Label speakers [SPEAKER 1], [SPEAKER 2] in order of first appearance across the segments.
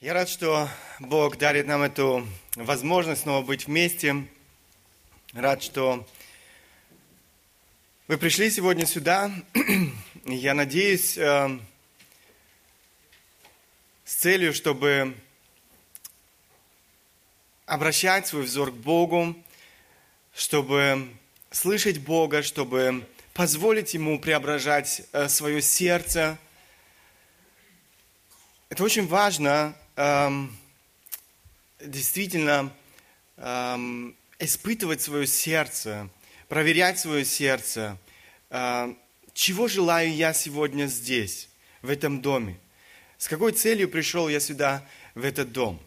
[SPEAKER 1] Я рад, что Бог дарит нам эту возможность снова быть вместе. Рад, что вы пришли сегодня сюда. Я надеюсь, э, с целью, чтобы обращать свой взор к Богу, чтобы слышать Бога, чтобы позволить Ему преображать э, свое сердце. Это очень важно, эм, действительно эм, испытывать свое сердце, проверять свое сердце. Э, чего желаю я сегодня здесь, в этом доме? С какой целью пришел я сюда, в этот дом?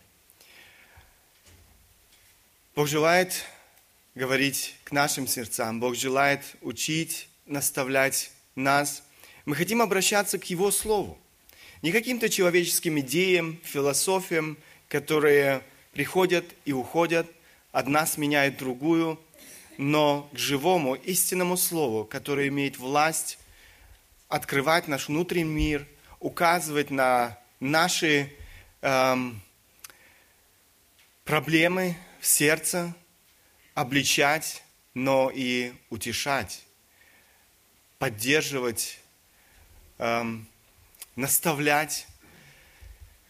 [SPEAKER 1] Бог желает говорить к нашим сердцам. Бог желает учить, наставлять нас. Мы хотим обращаться к Его Слову. Не каким-то человеческим идеям, философиям, которые приходят и уходят, одна сменяет другую, но к живому, истинному Слову, которое имеет власть открывать наш внутренний мир, указывать на наши эм, проблемы в сердце, обличать, но и утешать, поддерживать, эм, наставлять.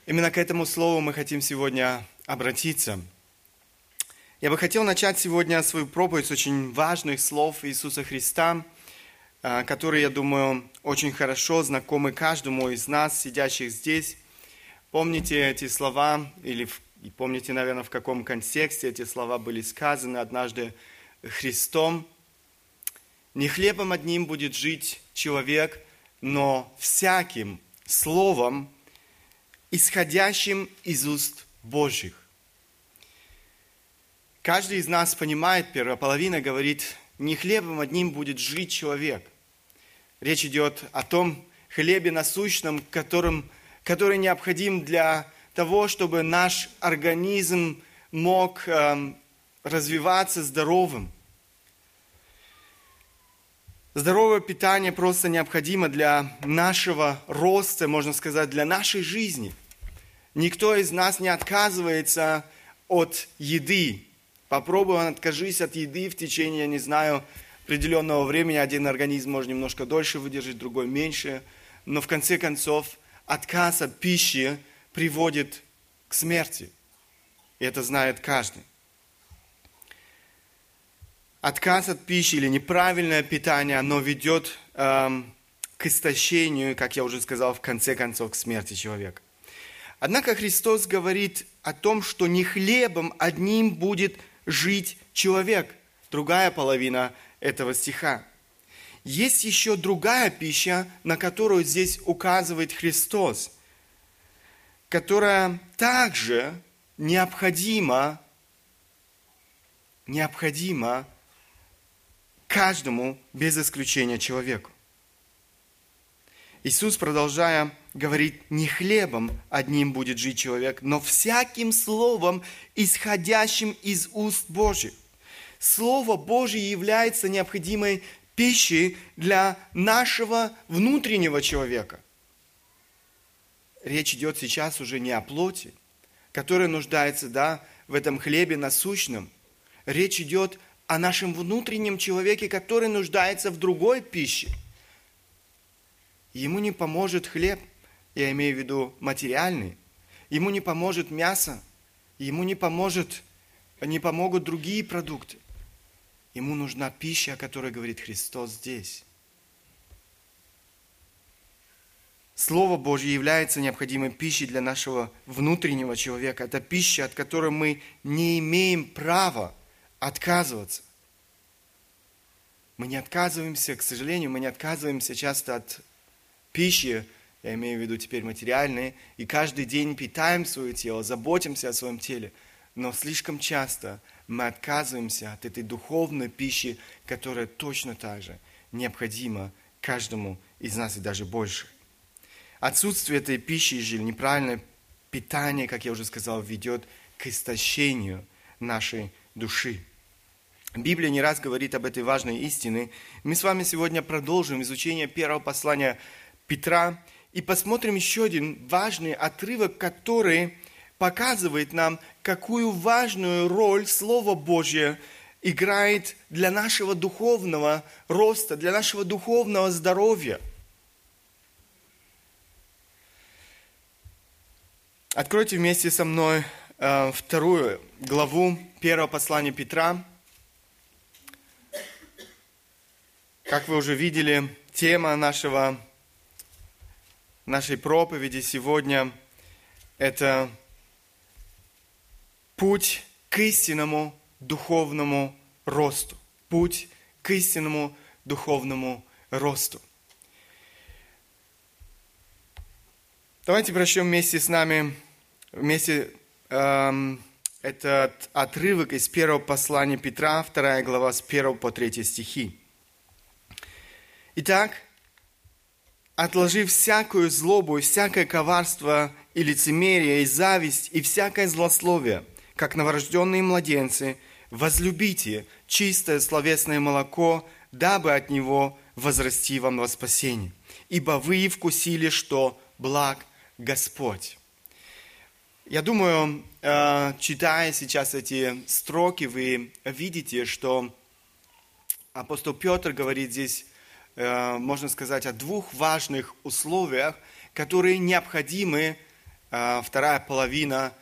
[SPEAKER 1] Именно к этому слову мы хотим сегодня обратиться. Я бы хотел начать сегодня свою проповедь с очень важных слов Иисуса Христа, э, которые, я думаю, очень хорошо знакомы каждому из нас, сидящих здесь. Помните эти слова, или помните, наверное, в каком контексте эти слова были сказаны однажды Христом. «Не хлебом одним будет жить человек, но всяким словом, исходящим из уст Божьих. Каждый из нас понимает, первая половина говорит, не хлебом одним будет жить человек. Речь идет о том хлебе насущном, которым, который необходим для того, чтобы наш организм мог э, развиваться здоровым – Здоровое питание просто необходимо для нашего роста, можно сказать, для нашей жизни. Никто из нас не отказывается от еды. Попробуй, откажись от еды в течение, я не знаю, определенного времени. Один организм может немножко дольше выдержать, другой меньше. Но в конце концов, отказ от пищи приводит к смерти. И это знает каждый. Отказ от пищи или неправильное питание, оно ведет эм, к истощению, как я уже сказал, в конце концов, к смерти человека. Однако Христос говорит о том, что не хлебом одним будет жить человек. Другая половина этого стиха. Есть еще другая пища, на которую здесь указывает Христос, которая также необходима, необходима каждому без исключения человеку. Иисус, продолжая, говорит, не хлебом одним будет жить человек, но всяким словом, исходящим из уст Божьих. Слово Божье является необходимой пищей для нашего внутреннего человека. Речь идет сейчас уже не о плоти, которая нуждается да, в этом хлебе насущном. Речь идет о нашем внутреннем человеке, который нуждается в другой пище. Ему не поможет хлеб, я имею в виду материальный, ему не поможет мясо, ему не, поможет, не помогут другие продукты. Ему нужна пища, о которой говорит Христос здесь. Слово Божье является необходимой пищей для нашего внутреннего человека. Это пища, от которой мы не имеем права отказываться. Мы не отказываемся, к сожалению, мы не отказываемся часто от пищи, я имею в виду теперь материальные, и каждый день питаем свое тело, заботимся о своем теле. Но слишком часто мы отказываемся от этой духовной пищи, которая точно так же необходима каждому из нас и даже больше. Отсутствие этой пищи или неправильное питание, как я уже сказал, ведет к истощению нашей души. Библия не раз говорит об этой важной истине. Мы с вами сегодня продолжим изучение первого послания Петра и посмотрим еще один важный отрывок, который показывает нам, какую важную роль Слово Божье играет для нашего духовного роста, для нашего духовного здоровья. Откройте вместе со мной э, вторую главу первого послания Петра. Как вы уже видели, тема нашего, нашей проповеди сегодня – это путь к истинному духовному росту. Путь к истинному духовному росту. Давайте прочтем вместе с нами вместе эм, этот отрывок из первого послания Петра, вторая глава с 1 по 3 стихи. Итак, отложив всякую злобу всякое коварство и лицемерие, и зависть, и всякое злословие, как новорожденные младенцы, возлюбите чистое словесное молоко, дабы от него возрасти вам во спасение. Ибо вы вкусили, что благ Господь. Я думаю, э, читая сейчас эти строки, вы видите, что апостол Петр говорит здесь, можно сказать, о двух важных условиях, которые необходимы, э, вторая половина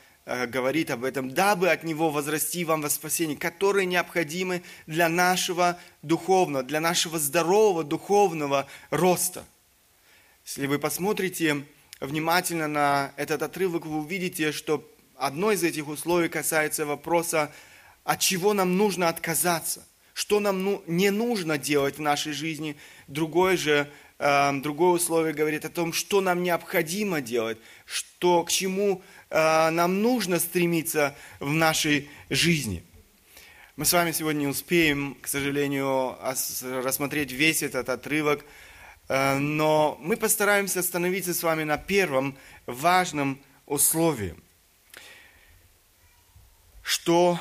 [SPEAKER 1] говорит об этом, дабы от него возрасти вам во спасение, которые необходимы для нашего духовного, для нашего здорового духовного роста. Если вы посмотрите внимательно на этот отрывок, вы увидите, что одно из этих условий касается вопроса, от чего нам нужно отказаться, что нам ну, не нужно делать в нашей жизни. Другое же, э, другое условие говорит о том, что нам необходимо делать, что, к чему э, нам нужно стремиться в нашей жизни. Мы с вами сегодня не успеем, к сожалению, рассмотреть весь этот отрывок, Э, но мы постараемся остановиться с вами на первом важном условии. Что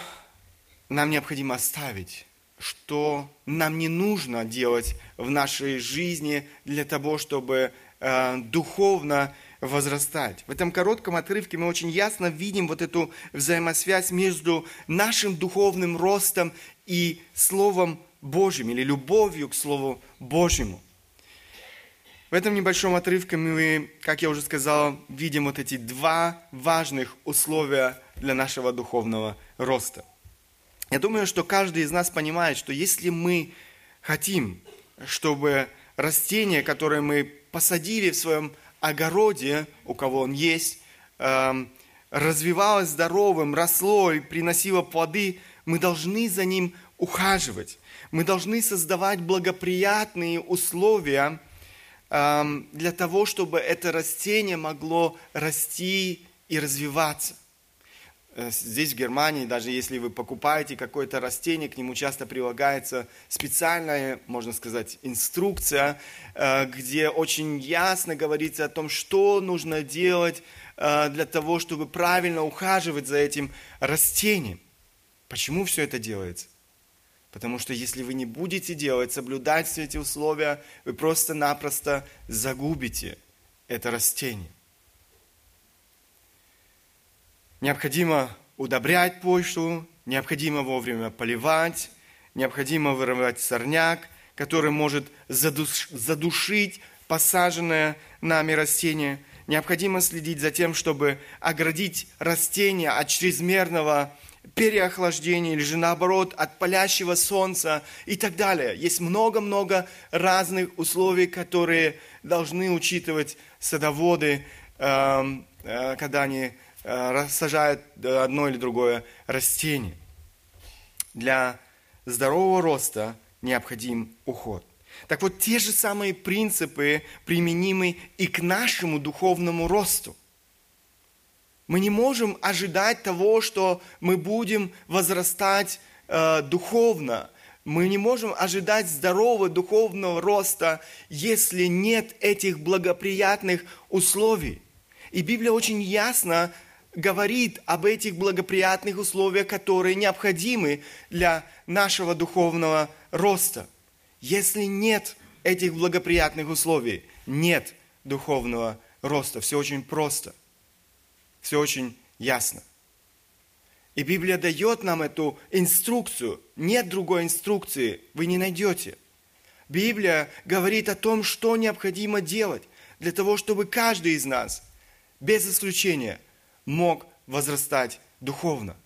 [SPEAKER 1] нам необходимо оставить, что нам не нужно делать в нашей жизни для того, чтобы э, духовно возрастать. В этом коротком отрывке мы очень ясно видим вот эту взаимосвязь между нашим духовным ростом и Словом Божьим или любовью к Слову Божьему. В этом небольшом отрывке мы, как я уже сказал, видим вот эти два важных условия для нашего духовного роста. Я думаю, что каждый из нас понимает, что если мы хотим, чтобы растение, которое мы посадили в своем огороде, у кого он есть, эм, развивалось здоровым, росло и приносило плоды, мы должны за ним ухаживать. Мы должны создавать благоприятные условия для того, чтобы это растение могло расти и развиваться. Э, здесь, в Германии, даже если вы покупаете какое-то растение, к нему часто прилагается специальная, можно сказать, инструкция, э, где очень ясно говорится о том, что нужно делать э, для того, чтобы правильно ухаживать за этим растением. Почему все это делается? Потому что если вы не будете делать, соблюдать все эти условия, вы просто-напросто загубите это растение. Необходимо удобрять почву, необходимо вовремя поливать, необходимо вырывать сорняк, который может задуш, задушить посаженное нами растение. Необходимо следить за тем, чтобы оградить растение от чрезмерного переохлаждения или же наоборот от палящего солнца и так далее. Есть много-много разных условий, которые должны учитывать садоводы, эм, э, когда они сажают одно или другое растение. Для здорового роста необходим уход. Так вот, те же самые принципы применимы и к нашему духовному росту – мы не можем ожидать того, что мы будем возрастать э, духовно. Мы не можем ожидать здорового духовного роста, если нет этих благоприятных условий. И Библия очень ясно говорит об этих благоприятных условиях, которые необходимы для нашего духовного роста. Если нет этих благоприятных условий, нет духовного роста. Все очень просто – все очень ясно. И Библия дает нам эту инструкцию. Нет другой инструкции, вы не найдете. Библия говорит о том, что необходимо делать для того, чтобы каждый из нас, без исключения, мог возрастать духовно.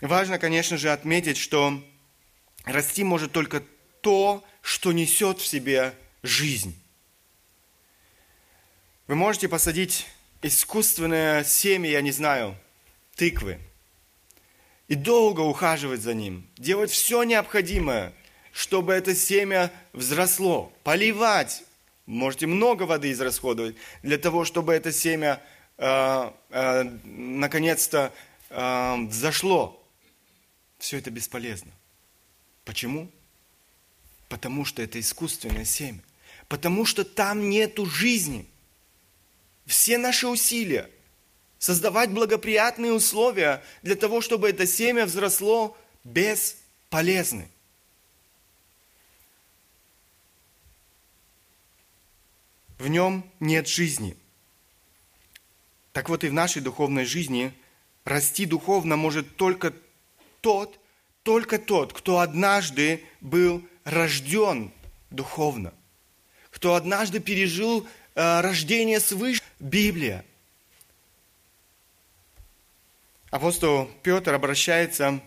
[SPEAKER 1] Важно, конечно же, отметить, что расти может только то, что несет в себе жизнь. Вы можете посадить искусственное семя, я не знаю, тыквы, и долго ухаживать за ним, делать все необходимое, чтобы это семя взросло, поливать, можете много воды израсходовать для того, чтобы это семя э, э, наконец-то э, взошло. Все это бесполезно. Почему? Потому что это искусственное семя. Потому что там нету жизни – все наши усилия создавать благоприятные условия для того, чтобы это семя взросло бесполезны. В нем нет жизни. Так вот и в нашей духовной жизни расти духовно может только тот, только тот, кто однажды был рожден духовно, кто однажды пережил э, рождение свыше, Библия. Апостол Петр обращается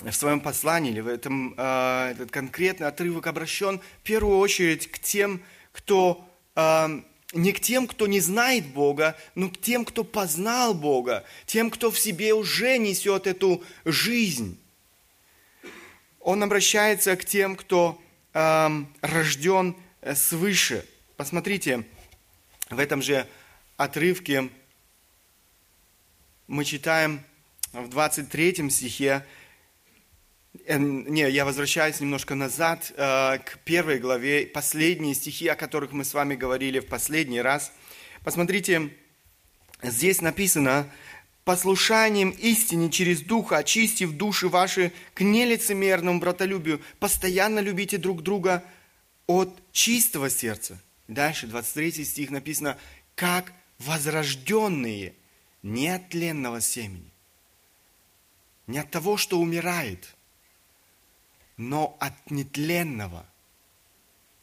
[SPEAKER 1] в своем послании, или в этом э, этот конкретный отрывок обращен в первую очередь к тем, кто не к тем, кто не знает Бога, но к тем, кто познал Бога, тем, кто в себе уже несет эту жизнь. Он обращается к тем, кто э, рожден свыше. Посмотрите, в этом же отрывке мы читаем в 23 стихе, э, не, я возвращаюсь немножко назад э, к первой главе, последние стихи, о которых мы с вами говорили в последний раз. Посмотрите, здесь написано, послушанием истине через Духа, очистив души ваши к нелицемерному братолюбию, постоянно любите друг друга от чистого сердца – Дальше, 23 стих написано, как возрожденные не от тленного семени, не от того, что умирает, но от нетленного,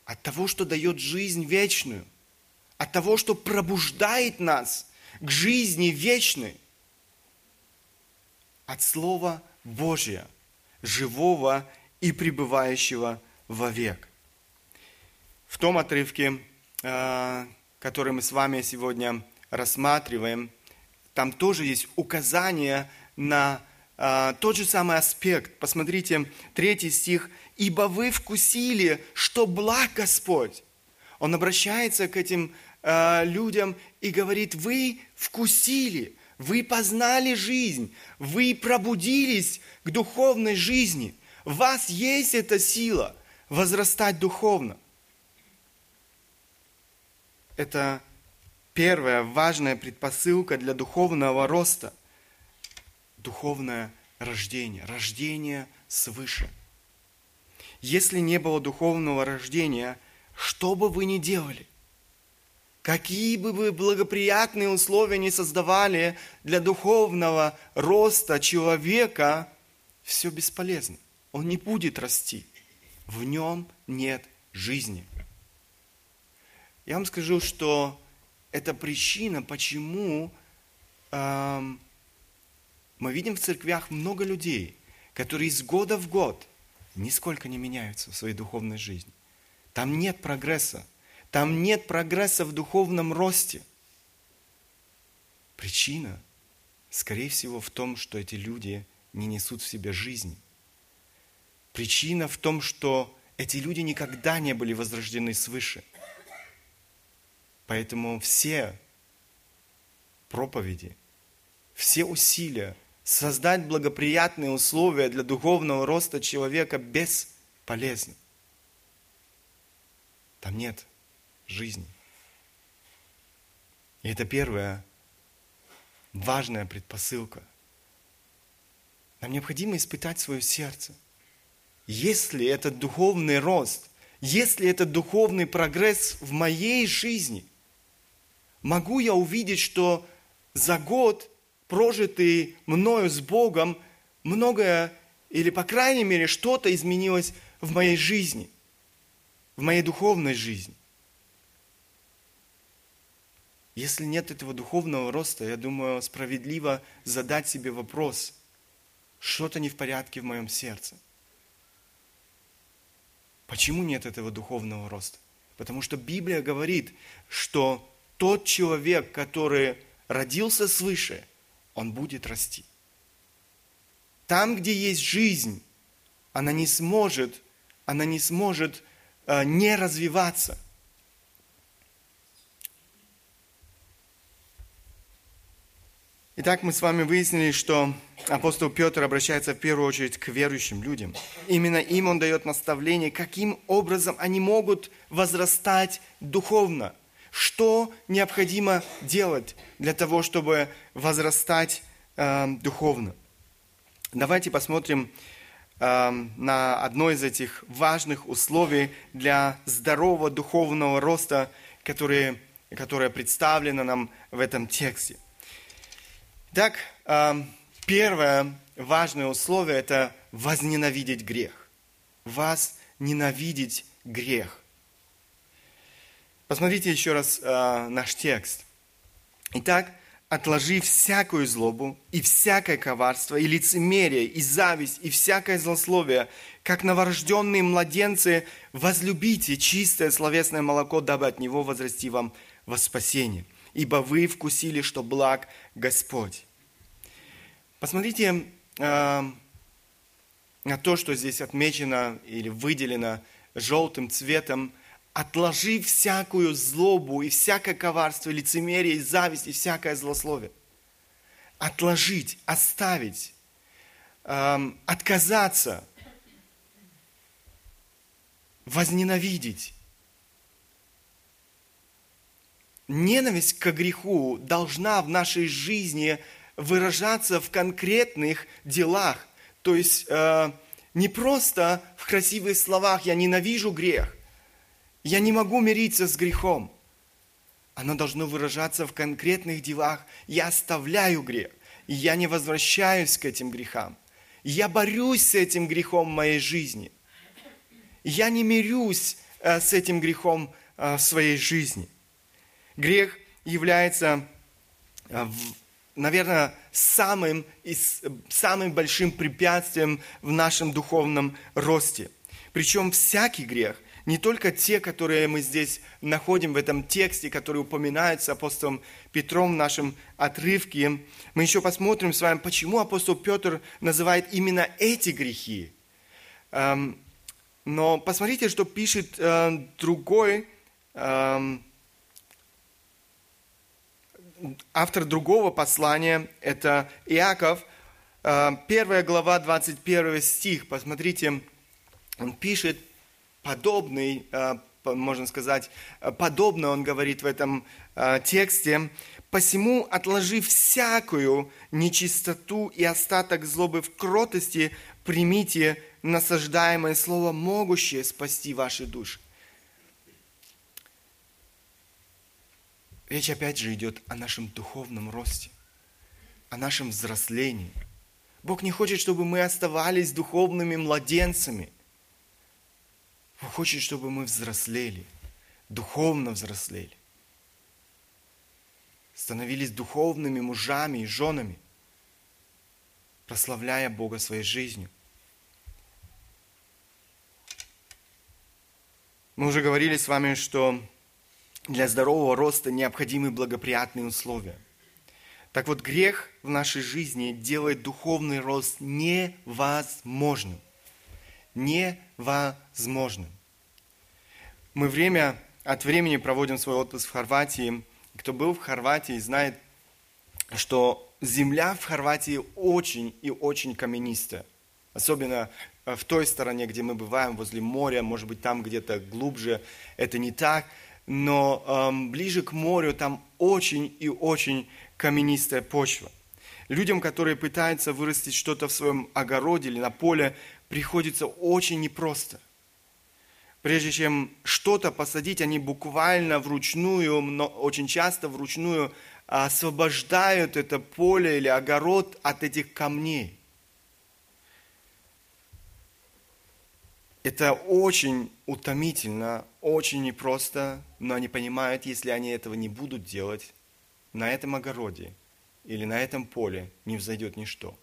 [SPEAKER 1] от того, что дает жизнь вечную, от того, что пробуждает нас к жизни вечной, от Слова Божия, живого и пребывающего вовек. В том отрывке Э, который мы с вами сегодня рассматриваем, там тоже есть указание на э, тот же самый аспект. Посмотрите, третий стих. «Ибо вы вкусили, что благ Господь». Он обращается к этим э, людям и говорит, вы вкусили, вы познали жизнь, вы пробудились к духовной жизни. В вас есть эта сила возрастать духовно – это первая важная предпосылка для духовного роста. Духовное рождение, рождение свыше. Если не было духовного рождения, что бы вы ни делали, какие бы вы благоприятные условия не создавали для духовного роста человека, все бесполезно. Он не будет расти. В нем нет жизни. Я вам скажу, что это причина, почему эм, мы видим в церквях много людей, которые из года в год нисколько не меняются в своей духовной жизни. Там нет прогресса. Там нет прогресса в духовном росте. Причина, скорее всего, в том, что эти люди не несут в себе жизни. Причина в том, что эти люди никогда не были возрождены свыше – Поэтому все проповеди, все усилия создать благоприятные условия для духовного роста человека бесполезны. Там нет жизни. И это первая важная предпосылка. Нам необходимо испытать свое сердце. Если этот духовный рост, Есть ли это духовный прогресс в моей жизни? Могу я увидеть, что за год, прожитый мною с Богом, многое или, по крайней мере, что-то изменилось в моей жизни, в моей духовной жизни. Если нет этого духовного роста, я думаю, справедливо задать себе вопрос, что-то не в порядке в моем сердце. Почему нет этого духовного роста? Потому что Библия говорит, что тот человек, который родился свыше, он будет расти. Там, где есть жизнь, она не сможет, она не сможет э, не развиваться. Итак, мы с вами выяснили, что апостол Петр обращается в первую очередь к верующим людям. Именно им он дает наставление, каким образом они могут возрастать духовно. Что необходимо делать для того, чтобы возрастать э, духовно? Давайте посмотрим э, на одно из этих важных условий для здорового духовного роста, которые, которое представлено нам в этом тексте. Итак, э, первое важное условие – это возненавидеть грех. Вас ненавидеть грех. Посмотрите еще раз э, наш текст. Итак, отложи всякую злобу и всякое коварство, и лицемерие, и зависть, и всякое злословие, как новорожденные младенцы, возлюбите чистое словесное молоко, дабы от него возрасти вам во спасение. Ибо вы вкусили, что благ Господь. Посмотрите э, на то, что здесь отмечено или выделено желтым цветом – отложи всякую злобу и всякое коварство, лицемерие, и зависть и всякое злословие. Отложить, оставить, эм, отказаться, возненавидеть. Ненависть к греху должна в нашей жизни выражаться в конкретных делах. То есть э, не просто в красивых словах «я ненавижу грех», я не могу мириться с грехом. Оно должно выражаться в конкретных делах. Я оставляю грех, и я не возвращаюсь к этим грехам. Я борюсь с этим грехом в моей жизни. Я не мирюсь э, с этим грехом э, в своей жизни. Грех является, э, наверное, самым, самым большим препятствием в нашем духовном росте. Причем всякий грех не только те, которые мы здесь находим в этом тексте, которые упоминаются апостолом Петром в нашем отрывке. Мы еще посмотрим с вами, почему апостол Петр называет именно эти грехи. Эм, но посмотрите, что пишет э, другой эм, автор другого послания, это Иаков, э, первая глава, 21 стих. Посмотрите, он пишет, подобный, э, можно сказать, э, подобно он говорит в этом э, тексте, «Посему, отложив всякую нечистоту и остаток злобы в кротости, примите насаждаемое слово, могущее спасти ваши души». Речь опять же идет о нашем духовном росте, о нашем взрослении. Бог не хочет, чтобы мы оставались духовными младенцами – он хочет, чтобы мы взрослели, духовно взрослели, становились духовными мужами и женами, прославляя Бога своей жизнью. Мы уже говорили с вами, что для здорового роста необходимы благоприятные условия. Так вот, грех в нашей жизни делает духовный рост невозможным невозможным. Мы время от времени проводим свой отпуск в Хорватии. Кто был в Хорватии, знает, что земля в Хорватии очень и очень каменистая. Особенно э, в той стороне, где мы бываем, возле моря, может быть, там где-то глубже это не так, но эм, ближе к морю там очень и очень каменистая почва. Людям, которые пытаются вырастить что-то в своем огороде или на поле, приходится очень непросто. Прежде чем что-то посадить, они буквально вручную, очень часто вручную освобождают это поле или огород от этих камней. Это очень утомительно, очень непросто, но они понимают, если они этого не будут делать, на этом огороде или на этом поле не взойдет ничто.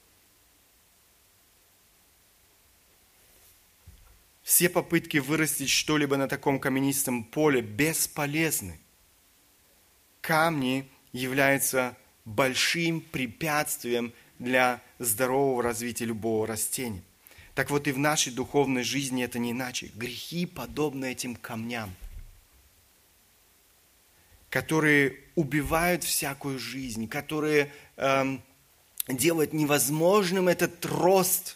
[SPEAKER 1] Все попытки вырастить что-либо на таком каменистом поле бесполезны. Камни являются большим препятствием для здорового развития любого растения. Так вот и в нашей духовной жизни это не иначе. Грехи подобны этим камням, которые убивают всякую жизнь, которые эм, делают невозможным этот рост –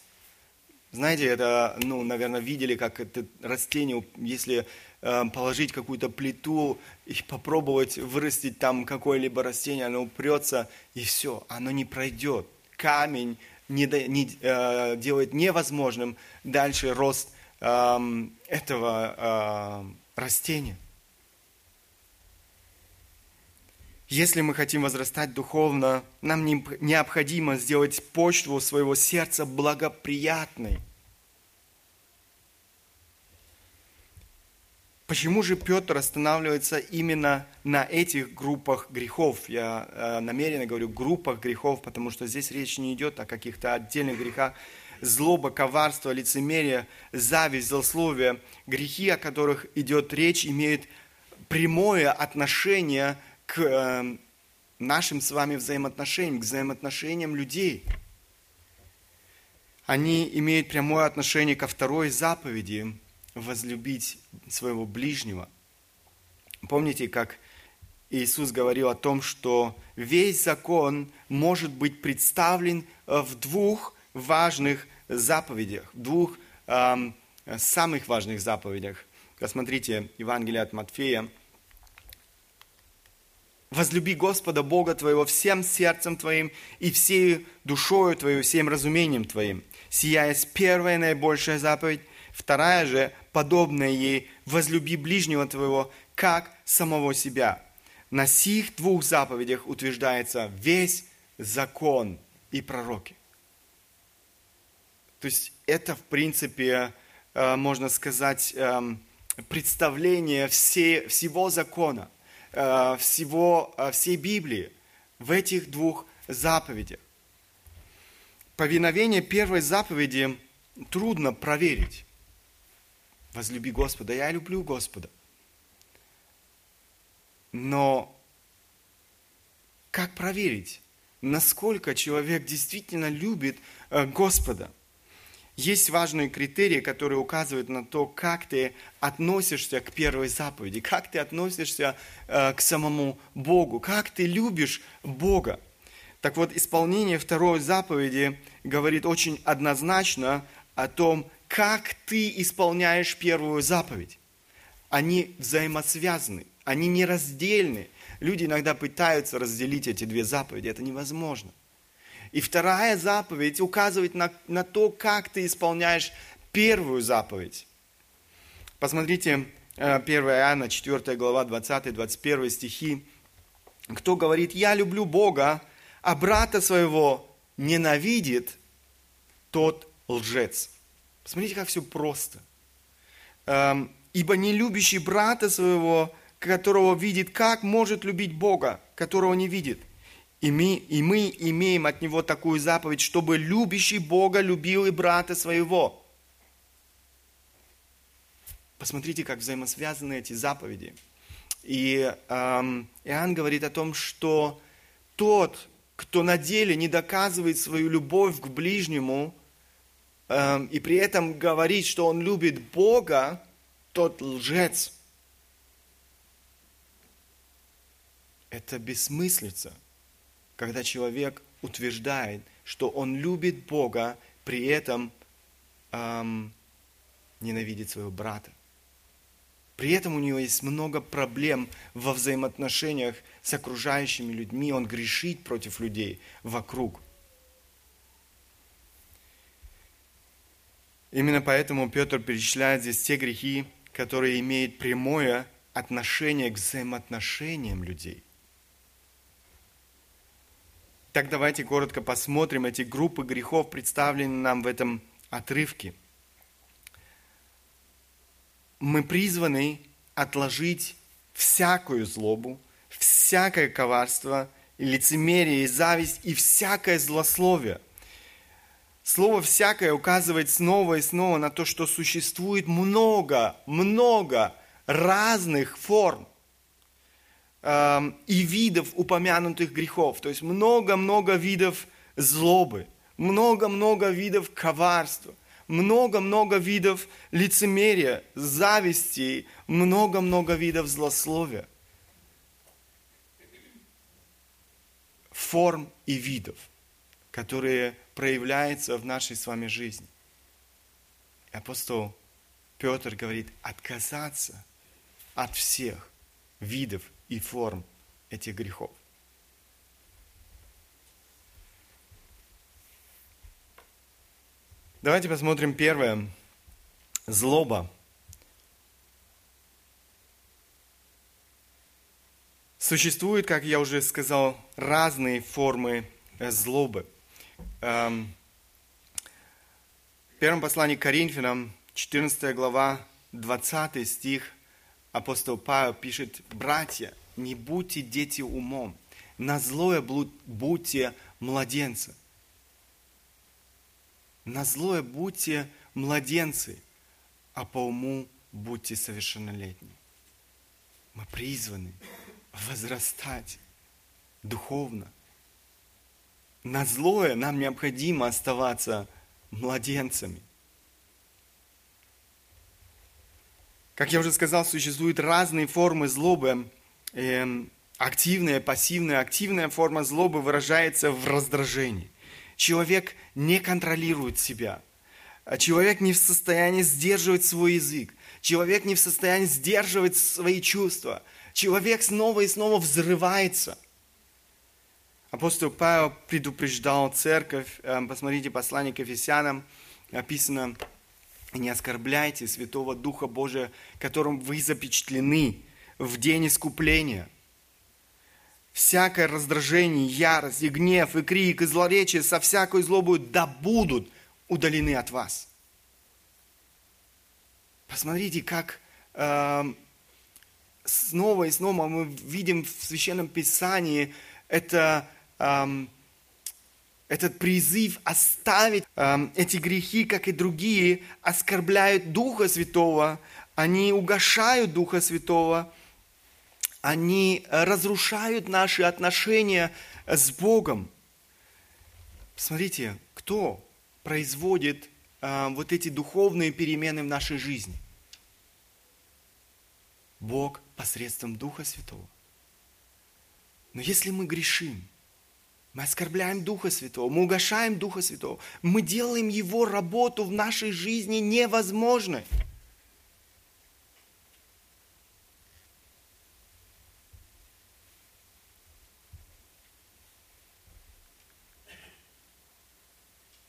[SPEAKER 1] знаете, это, ну, наверное, видели, как это растение, если э, положить какую-то плиту и попробовать вырастить там какое-либо растение, оно упрется, и все, оно не пройдет. Камень не, не, э, делает невозможным дальше рост э, этого э, растения. Если мы хотим возрастать духовно, нам необходимо сделать почву своего сердца благоприятной. Почему же Петр останавливается именно на этих группах грехов? Я э, намеренно говорю группах грехов, потому что здесь речь не идет о каких-то отдельных грехах. Злоба, коварство, лицемерие, зависть, злословие, грехи, о которых идет речь, имеют прямое отношение к э, нашим с вами взаимоотношениям, к взаимоотношениям людей. Они имеют прямое отношение ко второй заповеди – возлюбить своего ближнего. Помните, как Иисус говорил о том, что весь закон может быть представлен э, в двух важных заповедях, в двух э, самых важных заповедях. Посмотрите, Евангелие от Матфея, Возлюби Господа Бога твоего всем сердцем твоим и всей душою твоей, всем разумением твоим. Сия есть первая наибольшая заповедь, вторая же, подобная ей, возлюби ближнего твоего, как самого себя. На сих двух заповедях утверждается весь закон и пророки. То есть это, в принципе, э, можно сказать, эм, представление всего закона – всего, э, всей Библии в этих двух заповедях. Повиновение первой заповеди трудно проверить. Возлюби Господа. Я люблю Господа. Но как проверить, насколько человек действительно любит э, Господа – есть важные критерии, которые указывают на то, как ты относишься к первой заповеди, как ты относишься э, к самому Богу, как ты любишь Бога. Так вот, исполнение второй заповеди говорит очень однозначно о том, как ты исполняешь первую заповедь. Они взаимосвязаны, они нераздельны. Люди иногда пытаются разделить эти две заповеди, это невозможно. И вторая заповедь указывает на, на то, как ты исполняешь первую заповедь. Посмотрите, 1 э, Иоанна, 4 глава, 20-21 стихи. Кто говорит, я люблю Бога, а брата своего ненавидит, тот лжец. Посмотрите, как все просто. Эм, Ибо не любящий брата своего, которого видит, как может любить Бога, которого не видит? И мы, и мы имеем от Него такую заповедь, чтобы любящий Бога любил и брата своего. Посмотрите, как взаимосвязаны эти заповеди. И эм, Иоанн говорит о том, что тот, кто на деле не доказывает свою любовь к ближнему, эм, и при этом говорит, что он любит Бога, тот лжец. Это бессмыслица когда человек утверждает, что он любит Бога, при этом эм, ненавидит своего брата. При этом у него есть много проблем во взаимоотношениях с окружающими людьми. Он грешит против людей вокруг. Именно поэтому Петр перечисляет здесь те грехи, которое имеет прямое отношение к взаимоотношениям людей. Так давайте коротко посмотрим эти группы грехов, представленные нам в этом отрывке. Мы призваны отложить всякую злобу, всякое коварство, и лицемерие, и зависть, и всякое злословие. Слово «всякое» указывает снова и снова на то, что существует много, много разных форм э, и видов упомянутых грехов. То есть много-много видов злобы, много-много видов коварства, много-много видов лицемерия, зависти, много-много видов злословия. Форм и видов, которые проявляются в нашей с вами жизни. Апостол Петр говорит, отказаться от всех видов и форм этих грехов. Давайте посмотрим первое. Злоба. Существуют, как я уже сказал, разные формы э, злобы. Эм, в первом послании к Коринфянам, 14 глава, 20 стих, апостол Павел пишет, «Братья, не будьте дети умом, на злое будьте младенцы, на злое будьте младенцы, а по уму будьте совершеннолетние. Мы призваны возрастать духовно. На злое нам необходимо оставаться младенцами. Как я уже сказал, существуют разные формы злобы. Эм, активная, пассивная. Активная форма злобы выражается в раздражении – Человек не контролирует себя. А человек не в состоянии сдерживать свой язык. Человек не в состоянии сдерживать свои чувства. Человек снова и снова взрывается. Апостол Павел предупреждал церковь, эм, посмотрите послание к Ефесянам, написано, не оскорбляйте Святого Духа Божия, которым вы запечатлены в день искупления – всякое раздражение, ярость, и гнев, и крик, и злоречие со всякой злобой да будут удалены от вас. Посмотрите, как э, снова и снова мы видим в Священном Писании это, э, этот призыв оставить э, эти грехи, как и другие, оскорбляют Духа Святого, они угошают Духа Святого – они э, разрушают наши отношения с Богом. Смотрите, кто производит а, вот эти духовные перемены в нашей жизни? Бог посредством Духа Святого. Но если мы грешим, мы оскорбляем Духа Святого, мы угошаем Духа Святого, мы делаем Его работу в нашей жизни невозможной –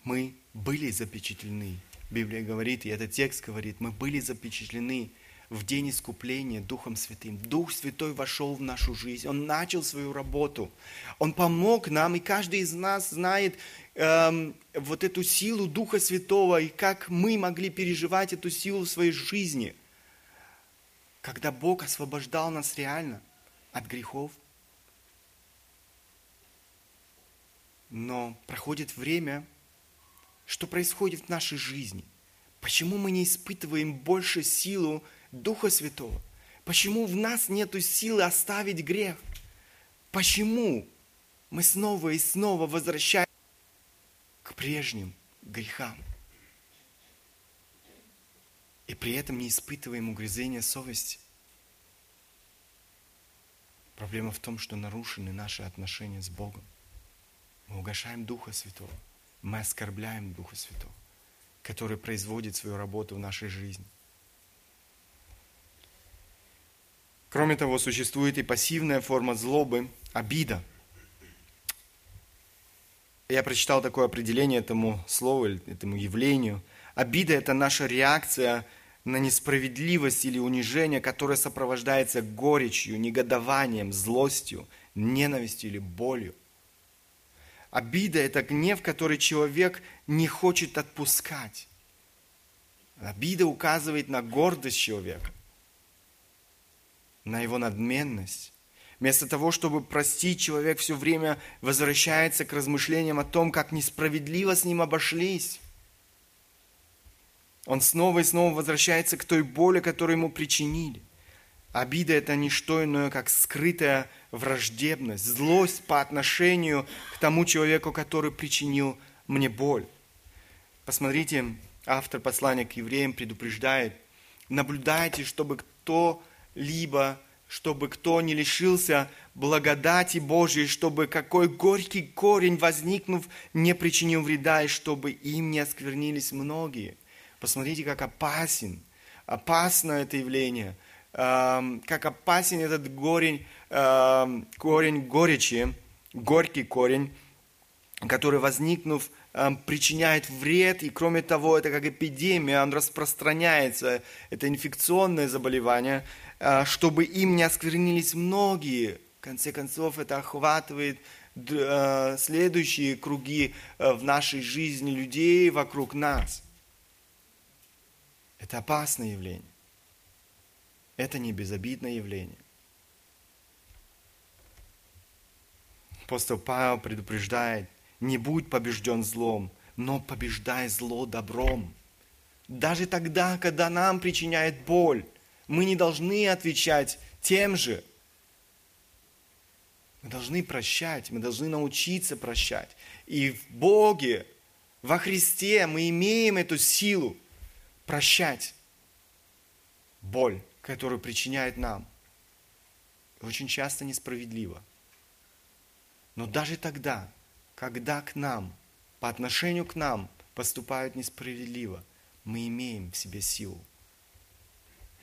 [SPEAKER 1] мы были запечатлены. Библия говорит, и этот текст говорит, мы были запечатлены в день искупления Духом Святым. Дух Святой вошел в нашу жизнь, Он начал свою работу, Он помог нам, и каждый из нас знает эм, вот эту силу Духа Святого, и как мы могли переживать эту силу в своей жизни, когда Бог освобождал нас реально от грехов. Но проходит время, что происходит в нашей жизни. Почему мы не испытываем больше силу Духа Святого? Почему в нас нет силы оставить грех? Почему мы снова и снова возвращаемся к прежним грехам? И при этом не испытываем угрызения совести. Проблема в том, что нарушены наши отношения с Богом. Мы угошаем Духа Святого мы оскорбляем Духа Святого, который производит свою работу в нашей жизни. Кроме того, существует и пассивная форма злобы – обида. Я прочитал такое определение этому слову, этому явлению. Обида – это наша реакция на несправедливость или унижение, которое сопровождается горечью, негодованием, злостью, ненавистью или болью. Обида – это гнев, который человек не хочет отпускать. Обида указывает на гордость человека, на его надменность. Вместо того, чтобы простить, человек все время возвращается к размышлениям о том, как несправедливо с ним обошлись. Он снова и снова возвращается к той боли, которую ему причинили. Обида – это не что иное, как скрытая враждебность, злость по отношению к тому человеку, который причинил мне боль. Посмотрите, автор послания к евреям предупреждает, наблюдайте, чтобы кто-либо, чтобы кто не лишился благодати Божией, чтобы какой горький корень, возникнув, не причинил вреда, и чтобы им не осквернились многие. Посмотрите, как опасен, опасно это явление, как опасен этот корень, корень горечи, горький корень, который, возникнув, причиняет вред, и кроме того, это как эпидемия, он распространяется, это инфекционное заболевание, а, чтобы им не осквернились многие. В конце концов, это охватывает а, следующие круги а, в нашей жизни людей вокруг нас – это опасное явление. Это не безобидное явление. Апостол Павел предупреждает, не будь побежден злом, но побеждай зло добром. Даже тогда, когда нам причиняет боль, мы не должны отвечать тем же. Мы должны прощать, мы должны научиться прощать. И в Боге, во Христе мы имеем эту силу прощать боль, которую причиняет нам. Очень часто несправедливо. Но даже тогда, когда к нам, по отношению к нам поступают несправедливо, мы имеем в себе силу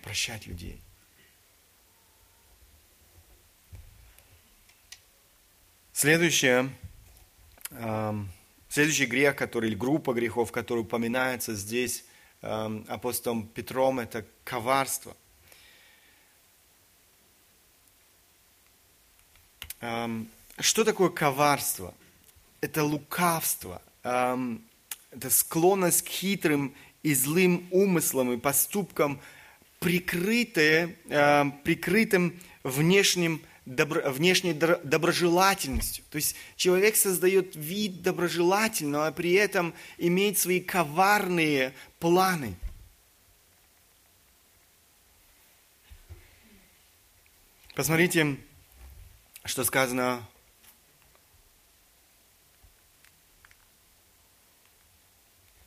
[SPEAKER 1] прощать людей. Следующее, э, следующий грех, который, или группа грехов, который упоминается здесь, Эм, апостолом Петром, это коварство. Что такое коварство? Это лукавство, это склонность к хитрым и злым умыслам и поступкам, прикрытые, прикрытым внешним добро, внешней доброжелательностью. То есть человек создает вид доброжелательного, а при этом имеет свои коварные планы. Посмотрите, что сказано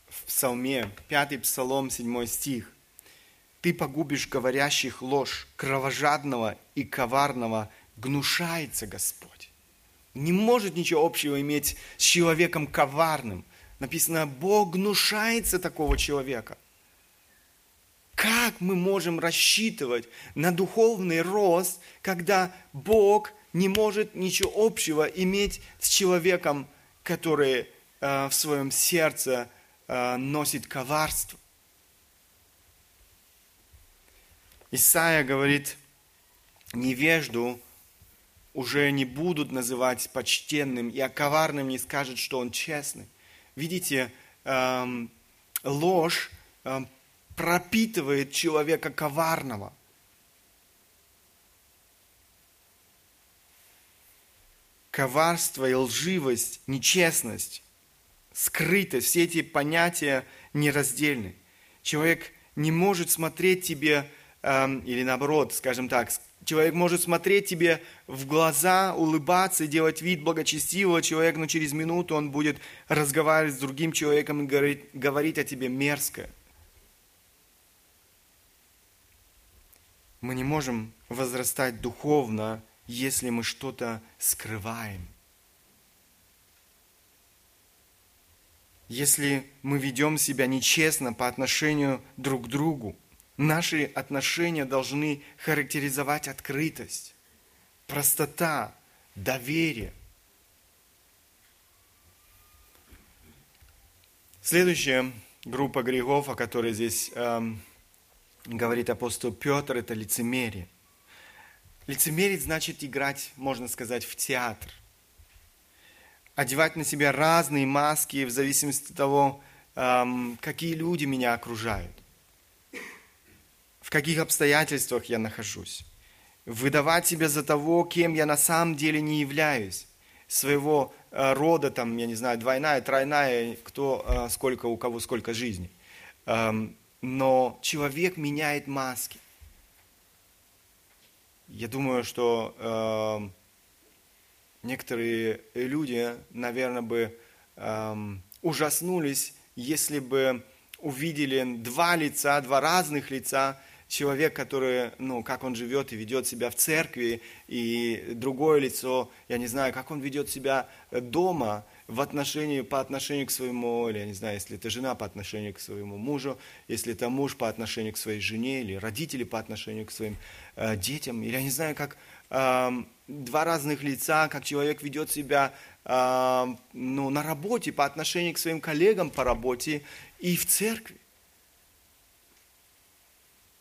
[SPEAKER 1] в Псалме, 5 Псалом, 7 стих. «Ты погубишь говорящих ложь, кровожадного и коварного – гнушается Господь. Не может ничего общего иметь с человеком коварным. Написано, Бог гнушается такого человека. Как мы можем рассчитывать на духовный рост, когда Бог не может ничего общего иметь с человеком, который э, в своем сердце э, носит коварство? Исаия говорит, невежду уже не будут называть почтенным, и о коварном не скажут, что он честный. Видите, эм, ложь эм, пропитывает человека коварного. Коварство и лживость, нечестность, скрытость, все эти понятия нераздельны. Человек не может смотреть тебе, эм, или наоборот, скажем так, Человек может смотреть тебе в глаза, улыбаться, делать вид благочестивого человека, но через минуту он будет разговаривать с другим человеком и говорить, говорить о тебе мерзко. Мы не можем возрастать духовно, если мы что-то скрываем. Если мы ведем себя нечестно по отношению друг к другу, Наши отношения должны характеризовать открытость, простота, доверие. Следующая группа грехов, о которой здесь эм, говорит апостол Петр, это лицемерие. Лицемерить значит играть, можно сказать, в театр. Одевать на себя разные маски в зависимости от того, какие люди меня окружают, в каких обстоятельствах я нахожусь. Выдавать себя за того, кем я на самом деле не являюсь. Своего э, рода, там, я не знаю, двойная, тройная, кто, э, сколько, у кого сколько жизни. Но человек меняет маски. Я думаю, что э, некоторые люди, наверное, бы э, ужаснулись, если бы увидели два лица, два разных лица, человек, который, ну, как он живет и ведет себя в церкви, и другое лицо, я не знаю, как он ведет себя дома, в отношении, по отношению к своему, или я не знаю, если это жена по отношению к своему мужу, если это муж по отношению к своей жене, или родители по отношению к своим э, детям, или я не знаю, как э, два разных лица, как человек ведет себя э, ну, на работе по отношению к своим коллегам по работе и в церкви.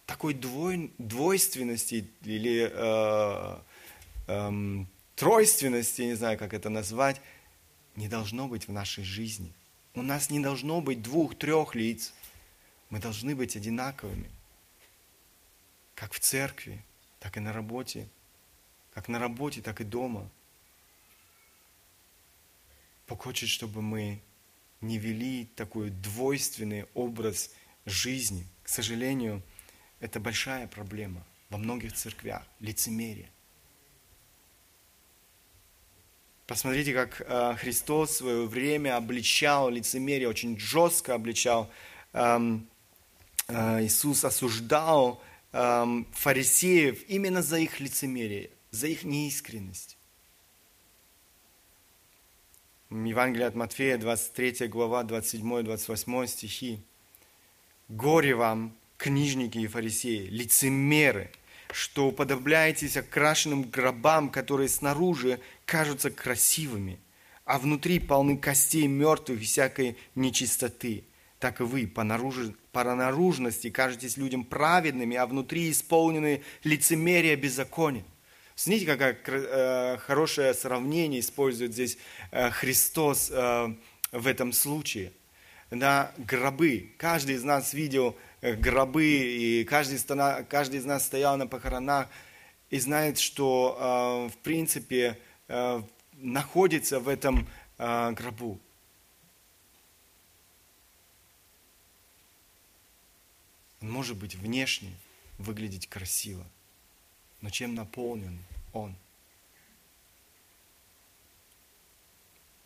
[SPEAKER 1] Такой двой, двойственности или э, э, тройственности, не знаю, как это назвать, не должно быть в нашей жизни. У нас не должно быть двух-трех лиц. Мы должны быть одинаковыми. Как в церкви, так и на работе. Как на работе, так и дома. Бог хочет, чтобы мы не вели такой двойственный образ жизни. К сожалению, это большая проблема во многих церквях. Лицемерие. Посмотрите, как э, Христос в свое время обличал лицемерие, очень жестко обличал. Эм, э, Иисус осуждал эм, фарисеев именно за их лицемерие, за их неискренность. Евангелие от Матфея, 23 глава, 27-28 стихи. «Горе вам, книжники и фарисеи, лицемеры, что уподобляетесь окрашенным гробам, которые снаружи кажутся красивыми, а внутри полны костей мертвых всякой нечистоты. Так и вы по, наружи, по наружности кажетесь людям праведными, а внутри исполнены лицемерия беззакония. Смотрите, какое э, хорошее сравнение использует здесь э, Христос э, в этом случае. На гробы. Каждый из нас видел гробы, и каждый, каждый из нас стоял на похоронах и знает, что, э, в принципе, Э, находится в этом э, гробу. Он может быть внешне выглядеть красиво, но чем наполнен он?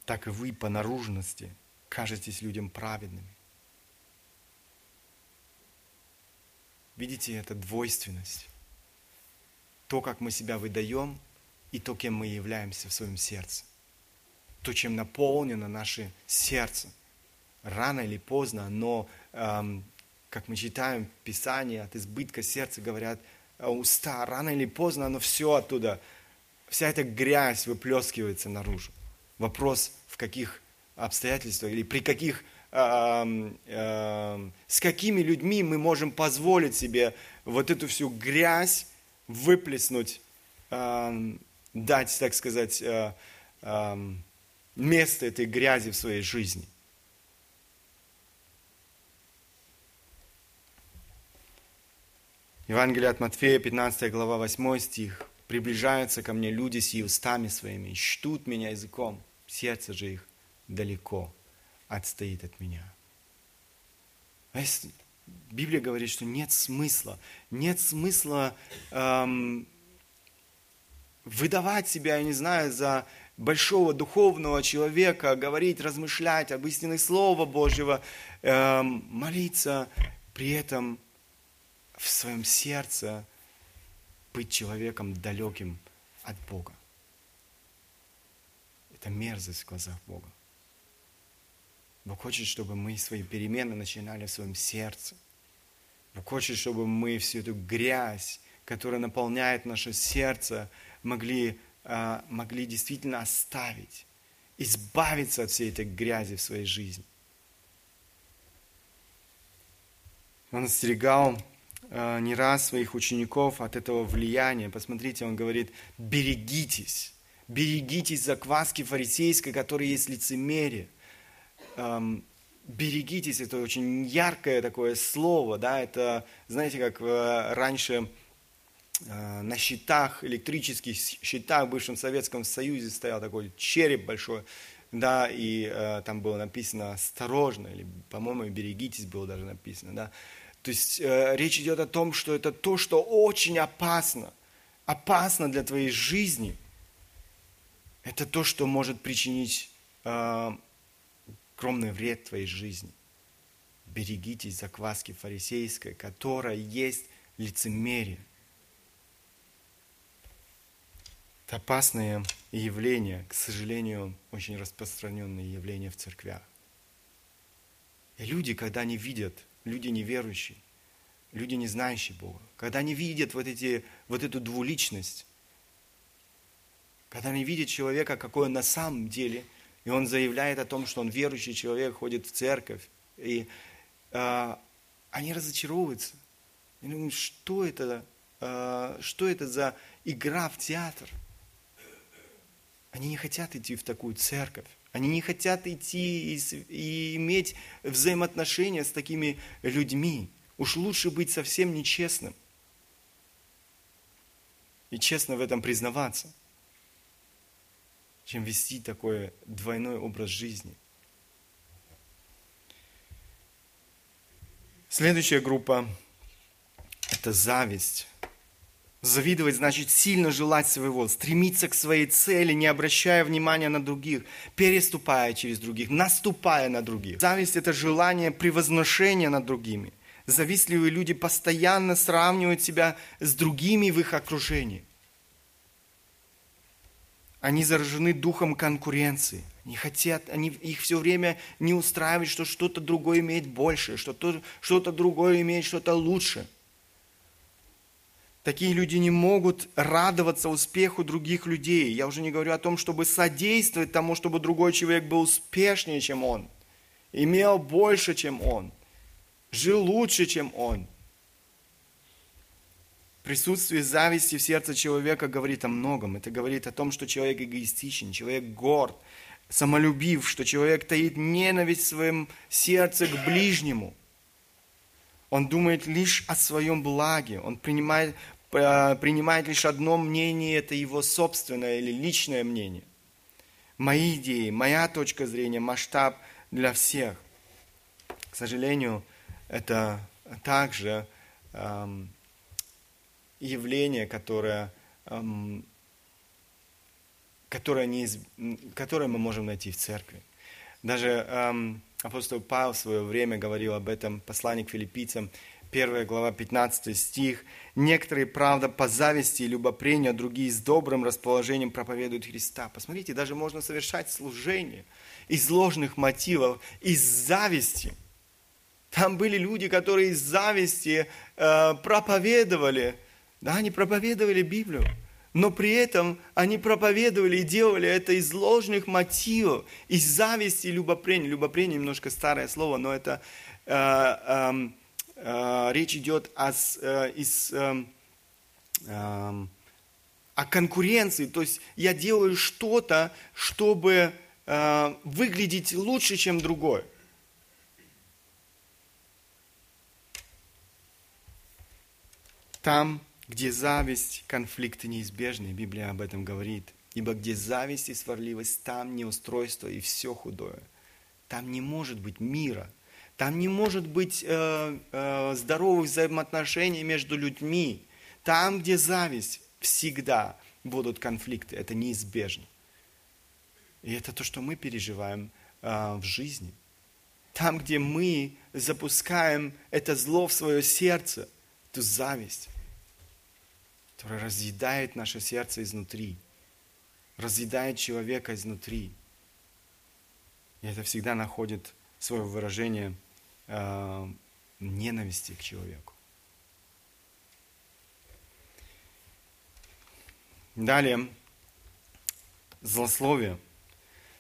[SPEAKER 1] Так и вы по наружности кажетесь людям праведными. Видите, это двойственность. То, как мы себя выдаем – и то, кем мы являемся в своем сердце. То, чем наполнено наше сердце. Рано или поздно, но, эм, как мы читаем в Писании, от избытка сердца говорят «А уста, рано или поздно оно все оттуда, вся эта грязь выплескивается наружу. Вопрос, в каких обстоятельствах или при каких, э, э, с какими людьми мы можем позволить себе вот эту всю грязь выплеснуть дать, так сказать, э, место этой грязи в своей жизни. Евангелие от Матфея, 15 глава, 8 стих. «Приближаются ко мне люди с устами своими, чтут меня языком, сердце же их далеко отстоит от меня». А если Библия говорит, что нет смысла, нет смысла эм, выдавать себя, я не знаю, за большого духовного человека, говорить, размышлять об истинных Слова Божьего, э, молиться, при этом в своем сердце быть человеком далеким от Бога. Это мерзость в глазах Бога. Бог хочет, чтобы мы свои перемены начинали в своем сердце. Бог хочет, чтобы мы всю эту грязь, которая наполняет наше сердце, могли, а, могли действительно оставить, избавиться от всей этой грязи в своей жизни. Он остерегал э, не раз своих учеников от этого влияния. Посмотрите, он говорит, берегитесь, берегитесь закваски фарисейской, которая есть лицемерие. Берегитесь, это очень яркое такое слово, да, это, знаете, как э, раньше э, на щитах, электрических щитах в бывшем Советском Союзе стоял такой череп большой, да, и э, там было написано «осторожно», или, по-моему, «берегитесь» было даже написано, да. То есть э, речь идет о том, что это то, что очень опасно, опасно для твоей жизни. Это то, что может причинить э, огромный вред твоей жизни. Берегитесь закваски фарисейской, которая есть лицемерие. Это опасное явление, к сожалению, очень распространенное явление в церквях. И люди, когда они видят люди неверующие, люди, не знающие Бога, когда они видят вот, эти, вот эту двуличность, когда они видят человека, какой он на самом деле, и он заявляет о том, что он верующий человек, ходит в церковь, и э, они разочаровываются. И думают, что это, э, что это за игра в театр? Они не хотят идти в такую церковь. Они не хотят идти и, и иметь взаимоотношения с такими людьми. Уж лучше быть совсем нечестным. И честно в этом признаваться, чем вести такой двойной образ жизни. Следующая группа – это зависть. Завидовать значит сильно желать своего, стремиться к своей цели, не обращая внимания на других, переступая через других, наступая на других. Зависть – это желание превозношения над другими. Завистливые люди постоянно сравнивают себя с другими в их окружении. Они заражены духом конкуренции. Не хотят, они, их все время не устраивает, что что-то другое имеет больше, что что-то другое имеет что-то лучше – Такие люди не могут радоваться успеху других людей. Я уже не говорю о том, чтобы содействовать тому, чтобы другой человек был успешнее, чем он, имел больше, чем он, жил лучше, чем он. Присутствие зависти в сердце человека говорит о многом. Это говорит о том, что человек эгоистичен, человек горд, самолюбив, что человек таит ненависть в своем сердце к ближнему. Он думает лишь о своем благе. Он принимает, принимает лишь одно мнение, это его собственное или личное мнение. Мои идеи, моя точка зрения, масштаб для всех. К сожалению, это также эм, явление, которое, эм, которое, не, которое мы можем найти в церкви. Даже эм, апостол Павел в свое время говорил об этом, посланник филиппийцам, 1 глава 15 стих. Некоторые, правда, по зависти и любопрению, а другие с добрым расположением проповедуют Христа. Посмотрите, даже можно совершать служение из ложных мотивов, из зависти. Там были люди, которые из зависти э, проповедовали, да, они проповедовали Библию, но при этом они проповедовали и делали это из ложных мотивов, из зависти и любопрения. Любопрение немножко старое слово, но это э, э, Э, речь идет о, э, из, эм, эм, о конкуренции. То есть я делаю что-то, чтобы э, выглядеть лучше, чем другой. Там, где зависть, конфликты неизбежны, Библия об этом говорит. Ибо где зависть и сварливость, там неустройство и все худое. Там не может быть мира – там не может быть э, э, здоровых взаимоотношений между людьми. Там, где зависть, всегда будут конфликты. Это неизбежно. И это то, что мы переживаем э, в жизни. Там, где мы запускаем это зло в свое сердце, эту зависть, которая разъедает наше сердце изнутри, разъедает человека изнутри. И это всегда находит свое выражение э, ненависти к человеку. Далее, злословие.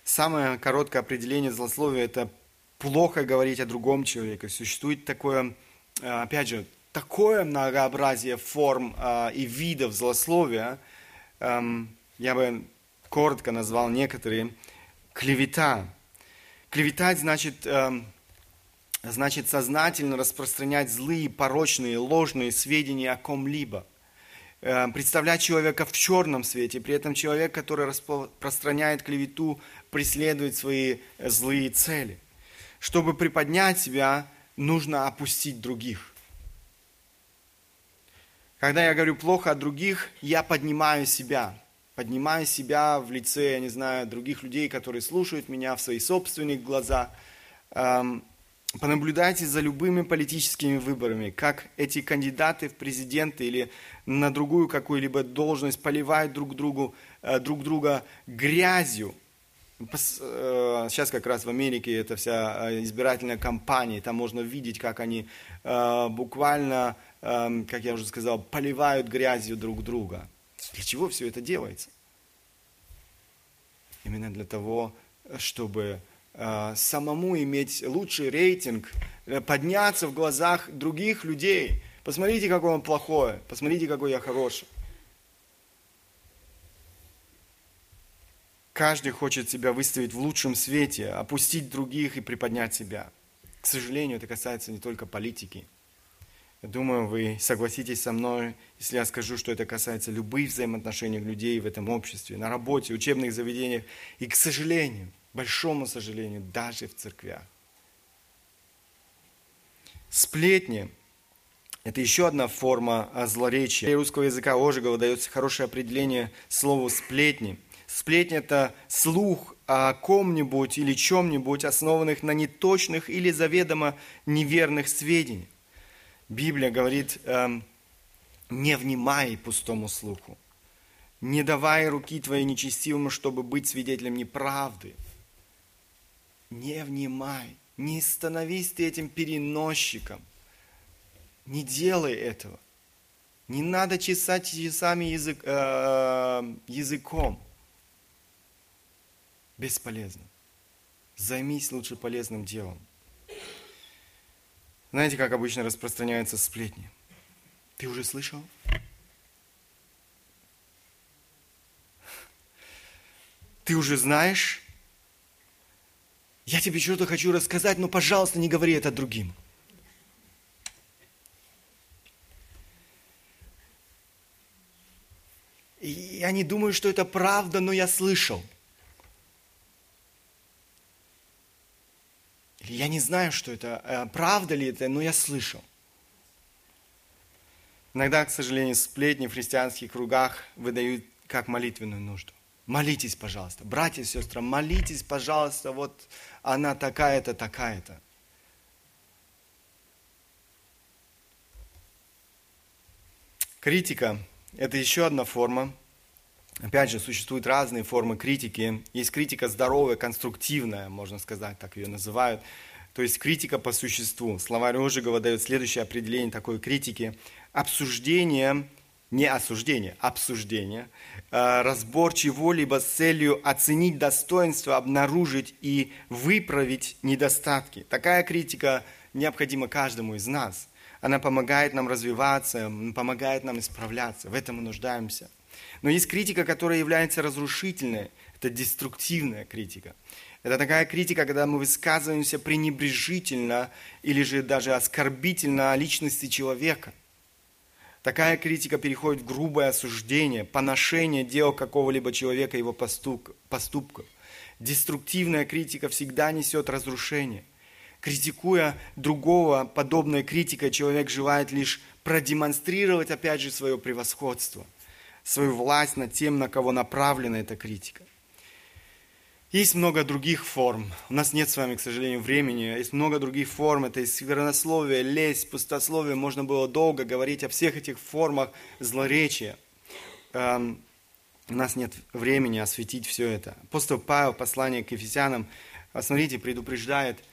[SPEAKER 1] Самое короткое определение злословия – это плохо говорить о другом человеке. Существует такое, э, опять же, такое многообразие форм э, и видов злословия, э, я бы коротко назвал некоторые, клевета. Клеветать значит, э, значит сознательно распространять злые, порочные, ложные сведения о ком-либо. Э, представлять человека в черном свете, при этом человек, который распространяет клевету, преследует свои злые цели. Чтобы приподнять себя, нужно опустить других. Когда я говорю плохо о других, я поднимаю себя. Поднимаю себя в лице, я не знаю, других людей, которые слушают меня в свои собственные глаза. Эм, понаблюдайте за любыми политическими выборами, как эти кандидаты в президенты или на другую какую-либо должность поливают друг, другу, э, друг друга грязью, Э, сейчас как раз в Америке это вся э, избирательная кампания, там можно видеть, как они буквально, эм, как я уже сказал, поливают грязью друг друга. Для чего все это делается? Именно для того, чтобы самому иметь лучший рейтинг, подняться в глазах других людей. Посмотрите, какой он плохой, посмотрите, какой я хороший. Каждый хочет себя выставить в лучшем свете, опустить других и приподнять себя. К сожалению, это касается не только политики. Думаю, вы согласитесь со мной, если я скажу, что это касается любых взаимоотношений людей в этом обществе, на работе, учебных заведениях и, к сожалению, большому сожалению, даже в церквях. Сплетни – это еще одна форма злоречия. русского языка Ожегова дается хорошее определение слову «сплетни». Сплетня – это слух о ком-нибудь или чем-нибудь, основанных на неточных или заведомо неверных сведениях. Библия говорит, эм, не внимай пустому слуху, не давай руки твоей нечестивому, чтобы быть свидетелем неправды. Не внимай, не становись ты этим переносчиком. Не делай этого. Не надо чесать часами язык, э, языком бесполезно. Займись лучше полезным делом. Знаете, как обычно распространяются сплетни? Ты уже слышал? Ты уже знаешь? Я тебе что-то хочу рассказать, но, пожалуйста, не говори это другим. Я не думаю, что это правда, но я слышал – Я не знаю, что это, э, правда ли это, но я слышал. Иногда, к сожалению, сплетни в христианских кругах выдают как молитвенную нужду. Молитесь, пожалуйста. Братья и сестры, молитесь, пожалуйста, вот она такая-то, такая-то. Критика – это еще одна форма Опять же, существуют разные формы критики. Есть критика здоровая, конструктивная, можно сказать, так ее называют. То есть критика по существу. Словарь Ожегова дает следующее определение такой критики. Обсуждение, не осуждение, обсуждение, э, разбор чего-либо с целью оценить достоинство, обнаружить и выправить недостатки. Такая критика необходима каждому из нас. Она помогает нам развиваться, помогает нам исправляться. В этом мы нуждаемся. Но есть критика, которая является разрушительной. Это деструктивная критика. Это такая критика, когда мы высказываемся пренебрежительно или же даже оскорбительно о личности человека. Такая критика переходит в грубое осуждение, поношение дел какого-либо человека, его поступков. Деструктивная критика всегда несет разрушение. Критикуя другого, подобной критикой человек желает лишь продемонстрировать, опять же, свое превосходство – свою власть над тем, на кого направлена эта критика. Есть много других форм. У нас нет с вами, к сожалению, времени. Есть много других форм. Это и сквернословие, лесть, пустословие. Можно было долго говорить о всех этих формах злоречия. Эм, у нас нет времени осветить все это. Апостол Павел, послание к Ефесянам, смотрите, предупреждает,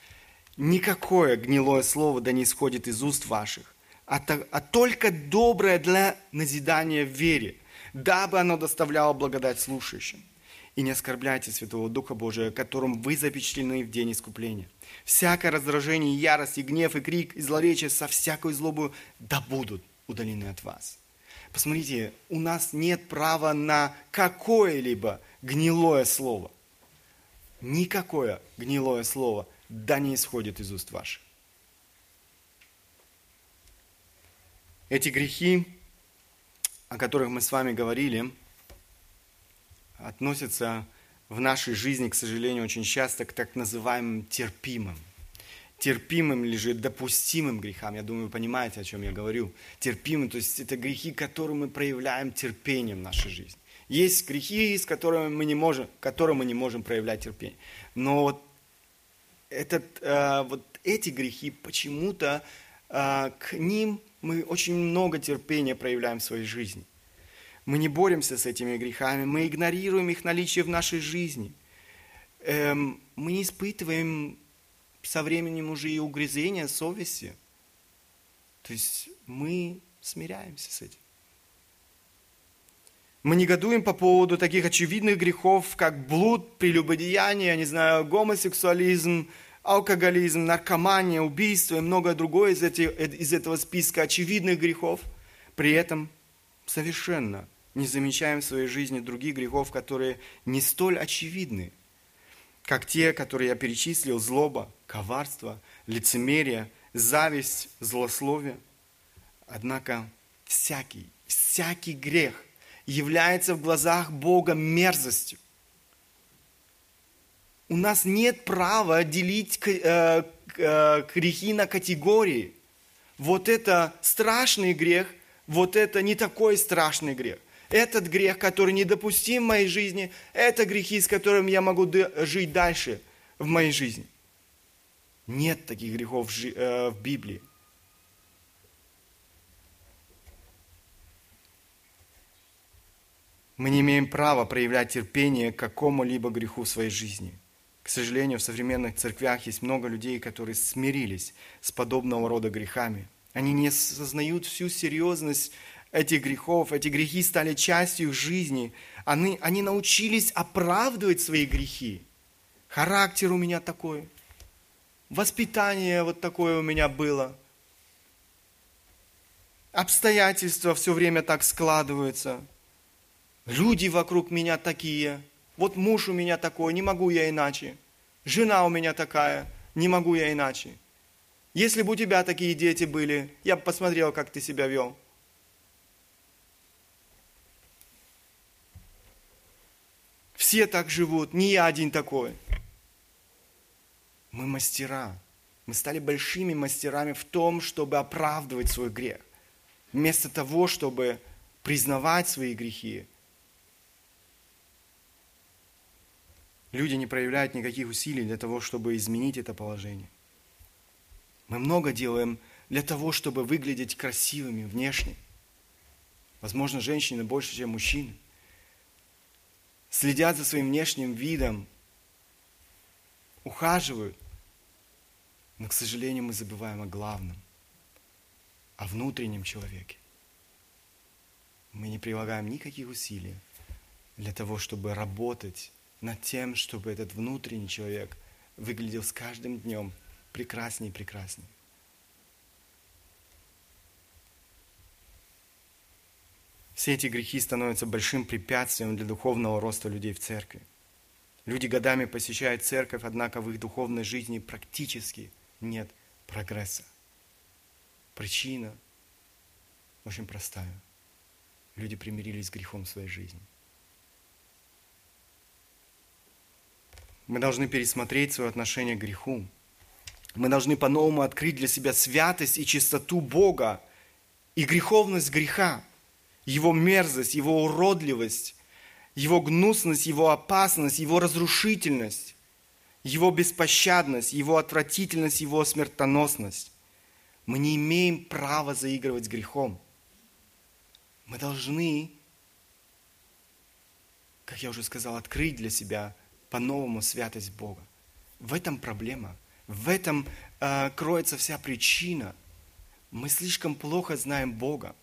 [SPEAKER 1] никакое гнилое слово да не исходит из уст ваших, а, а только доброе для назидания в вере, дабы оно доставляло благодать слушающим. и не оскорбляйте Святого Духа Божия, которым вы запечатлены в день искупления. Всякое раздражение, ярость, и гнев, и крик, и злоречие со всякой злобой да будут удалены от вас. Посмотрите, у нас нет права на какое-либо гнилое слово. Никакое гнилое слово да не исходит из уст ваших. Эти грехи, о которых мы с вами говорили, относятся в нашей жизни, к сожалению, очень часто к так называемым терпимым. Терпимым же допустимым грехам. Я думаю, вы понимаете, о чем я говорю. Терпимым, то есть это грехи, которые мы проявляем терпением в нашей жизни. Есть грехи, с которыми мы не можем, которым мы не можем проявлять терпение. Но вот, этот, э, вот эти грехи почему-то э, к ним мы очень много терпения проявляем в своей жизни. Мы не боремся с этими грехами, мы игнорируем их наличие в нашей жизни. Эм, мы не испытываем со временем уже и угрызения совести. То есть мы смиряемся с этим. Мы негодуем по поводу таких очевидных грехов, как блуд, прелюбодеяние, я не знаю, гомосексуализм, алкоголизм, наркомания, убийство и многое другое из, эти, из этого списка очевидных грехов. При этом совершенно не замечаем в своей жизни других грехов, которые не столь очевидны, как те, которые я перечислил, злоба, коварство, лицемерие, зависть, злословие. Однако всякий, всякий грех является в глазах Бога мерзостью. У нас нет права делить э, э, грехи на категории. Вот это страшный грех, вот это не такой страшный грех этот грех, который недопустим в моей жизни, это грехи, с которыми я могу жить дальше в моей жизни. Нет таких грехов э, в Библии. Мы не имеем права проявлять терпение к какому-либо греху в своей жизни. К сожалению, в современных церквях есть много людей, которые смирились с подобного рода грехами. Они не осознают всю серьезность этих грехов, эти грехи стали частью их жизни. Они, они научились оправдывать свои грехи. Характер у меня такой, воспитание вот такое у меня было. Обстоятельства все время так складываются. Люди вокруг меня такие. Вот муж у меня такой, не могу я иначе. Жена у меня такая, не могу я иначе. Если бы у тебя такие дети были, я бы посмотрел, как ты себя вел. Все так живут, не я один такой. Мы мастера. Мы стали большими мастерами в том, чтобы оправдывать свой грех. Вместо того, чтобы признавать свои грехи, люди не проявляют никаких усилий для того, чтобы изменить это положение. Мы много делаем для того, чтобы выглядеть красивыми внешне. Возможно, женщины больше, чем мужчины следят за своим внешним видом, ухаживают. Но, к сожалению, мы забываем о главном, о внутреннем человеке. Мы не прилагаем никаких усилий для того, чтобы работать над тем, чтобы этот внутренний человек выглядел с каждым днем прекраснее и прекраснее. Все эти грехи становятся большим препятствием для духовного роста людей в церкви. Люди годами посещают церковь, однако в их духовной жизни практически нет прогресса. Причина очень простая. Люди примирились с грехом в своей жизни. Мы должны пересмотреть свое отношение к греху. Мы должны по-новому открыть для себя святость и чистоту Бога и греховность греха его мерзость, его уродливость, его гнусность, его опасность, его разрушительность, его беспощадность, его отвратительность, его смертоносность. Мы не имеем права заигрывать с грехом. Мы должны, как я уже сказал, открыть для себя по-новому святость Бога. В этом проблема. В этом э, кроется вся причина. Мы слишком плохо знаем Бога.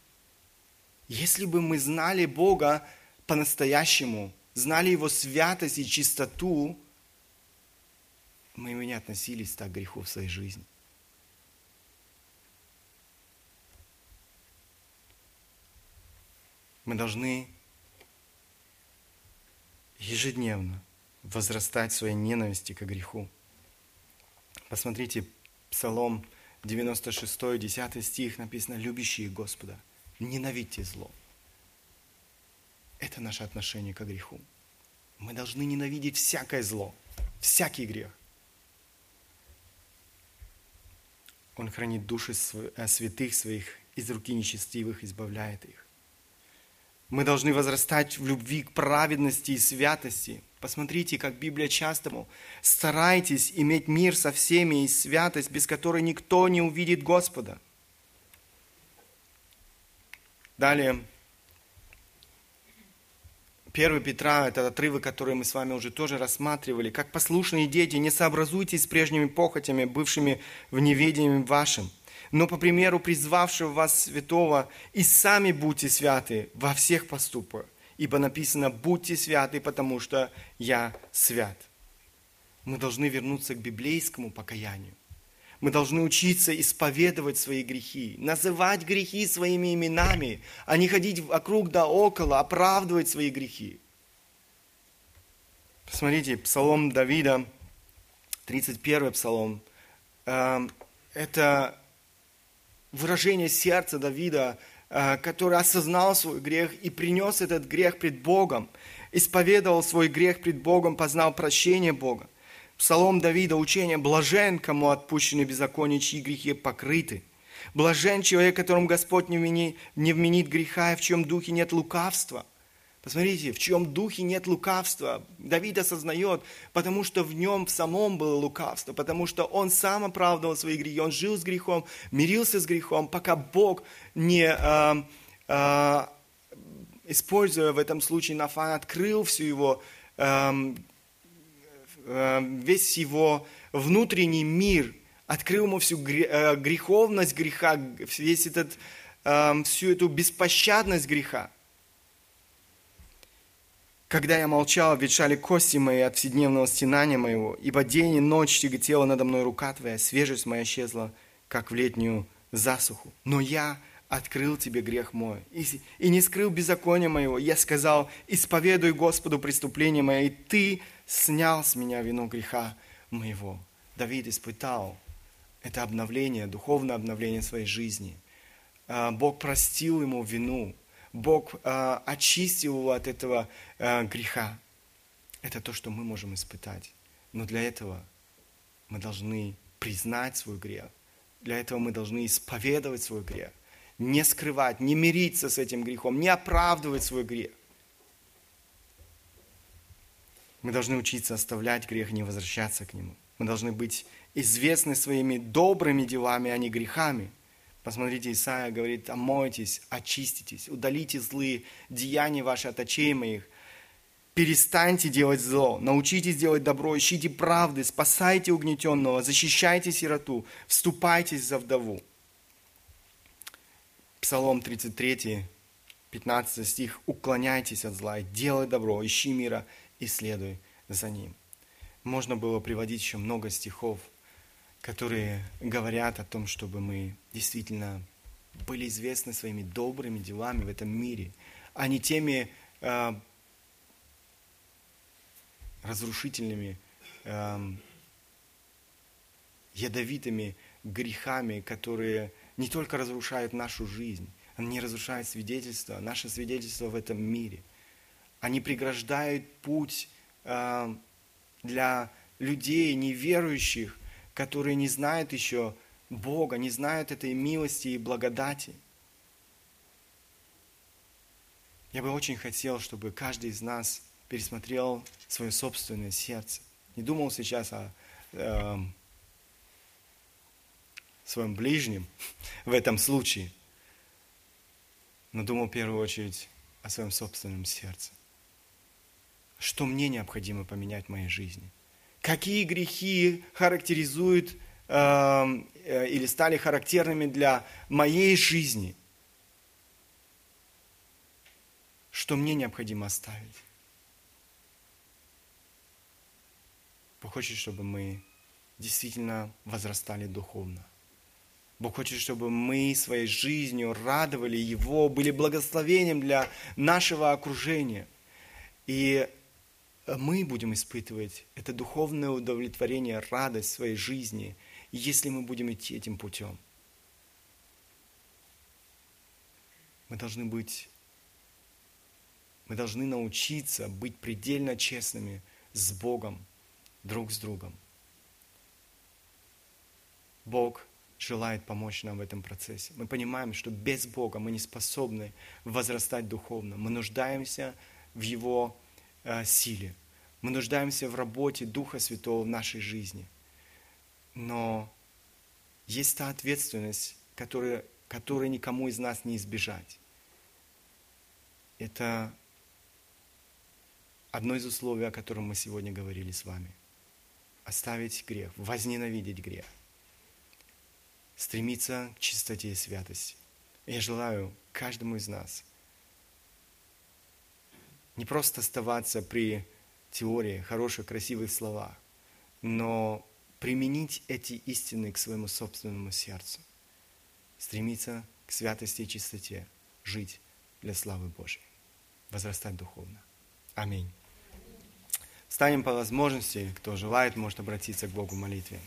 [SPEAKER 1] Если бы мы знали Бога по-настоящему, знали Его святость и чистоту, мы не относились так к греху в своей жизни. Мы должны ежедневно возрастать в своей ненависти к греху. Посмотрите, Псалом 96, 10 стих написано, «Любящие Господа, ненавидьте зло». Это наше отношение к греху. Мы должны ненавидеть всякое зло, всякий грех. Он хранит души э, святых своих, из руки нечестивых избавляет их. Мы должны возрастать в любви к праведности и святости. Посмотрите, как Библия часто старайтесь иметь мир со всеми и святость, без которой никто не увидит Господа. Далее, 1 Петра, это отрывок, который мы с вами уже тоже рассматривали. «Как послушные дети, не сообразуйтесь с прежними похотями, бывшими в неведении вашим, но по примеру призвавшего вас святого, и сами будьте святы во всех поступках, ибо написано «будьте святы, потому что я свят». Мы должны вернуться к библейскому покаянию. Мы должны учиться исповедовать свои грехи, называть грехи своими именами, а не ходить вокруг да около, оправдывать свои грехи. Посмотрите, Псалом Давида, 31 Псалом. Эм, это выражение сердца Давида, э, который осознал свой грех и принес этот грех пред Богом, исповедовал свой грех пред Богом, познал прощение Бога. Псалом Давида, учение «Блажен, кому отпущены беззакония, чьи грехи покрыты». Блажен человек, которому Господь не вменит, не вменит греха, и в чьем духе нет лукавства. Посмотрите, в чьем духе нет лукавства. Давид осознает, потому что в нем в самом было лукавство, потому что он сам оправдывал свои грехи, он жил с грехом, мирился с грехом, пока Бог не, э, э, используя в этом случае Нафан, открыл всю его, э, весь его внутренний мир, открыл ему всю греховность греха, весь этот, всю эту беспощадность греха. Когда я молчал, ветшали кости мои от вседневного стенания моего, ибо день и ночь тяготела надо мной рука твоя, свежесть моя исчезла, как в летнюю засуху. Но я открыл тебе грех мой и, не скрыл беззакония моего. Я сказал, исповедуй Господу преступление мое, и ты снял с меня вину греха моего. Давид испытал это обновление, духовное обновление своей жизни. А, Бог простил ему вину, Бог э, очистил его от этого э, греха. Это то, что мы можем испытать. Но для этого мы должны признать свой грех. Для этого мы должны исповедовать свой грех. Не скрывать, не мириться с этим грехом, не оправдывать свой грех. Мы должны учиться оставлять грех, не возвращаться к нему. Мы должны быть известны своими добрыми делами, а не грехами – Посмотрите, Исаия говорит, омойтесь, очиститесь, удалите злые деяния ваши от очей моих. Перестаньте делать зло, научитесь делать добро, ищите правды, спасайте угнетенного, защищайте сироту, вступайтесь за вдову. Псалом 33, 15 стих. «Уклоняйтесь от зла, делай добро, ищи мира и следуй за ним». Можно было приводить еще много стихов – которые говорят о том, чтобы мы действительно были известны своими добрыми делами в этом мире, а не теми э, разрушительными, э, ядовитыми грехами, которые не только разрушают нашу жизнь, они разрушают свидетельство, наше свидетельство в этом мире. Они преграждают путь э, для людей, неверующих, которые не знают еще Бога, не знают этой милости и благодати. Я бы очень хотел, чтобы каждый из нас пересмотрел свое собственное сердце. Не думал сейчас о э, своем ближнем в этом случае, но думал в первую очередь о своем собственном сердце. Что мне необходимо поменять в моей жизни – какие грехи характеризуют эм, э, или стали характерными для моей жизни, что мне необходимо оставить. Бог хочет, чтобы мы действительно возрастали духовно. Бог хочет, чтобы мы своей жизнью радовали Его, были благословением для нашего окружения. И мы будем испытывать это духовное удовлетворение, радость своей жизни, если мы будем идти этим путем. Мы должны быть, мы должны научиться быть предельно честными с Богом, друг с другом. Бог желает помочь нам в этом процессе. Мы понимаем, что без Бога мы не способны возрастать духовно. Мы нуждаемся в Его э, силе. Мы нуждаемся в работе Духа Святого в нашей жизни. Но есть та ответственность, которая, которой никому из нас не избежать. Это одно из условий, о котором мы сегодня говорили с вами. Оставить грех, возненавидеть грех – стремиться к чистоте и святости. Я желаю каждому из нас не просто оставаться при теории, хороших, красивых словах, но применить эти истины к своему собственному сердцу. Стремиться к святости и чистоте, жить для славы Божьей, возрастать духовно. Аминь. Станем по возможности, кто желает, может обратиться к Богу в молитве.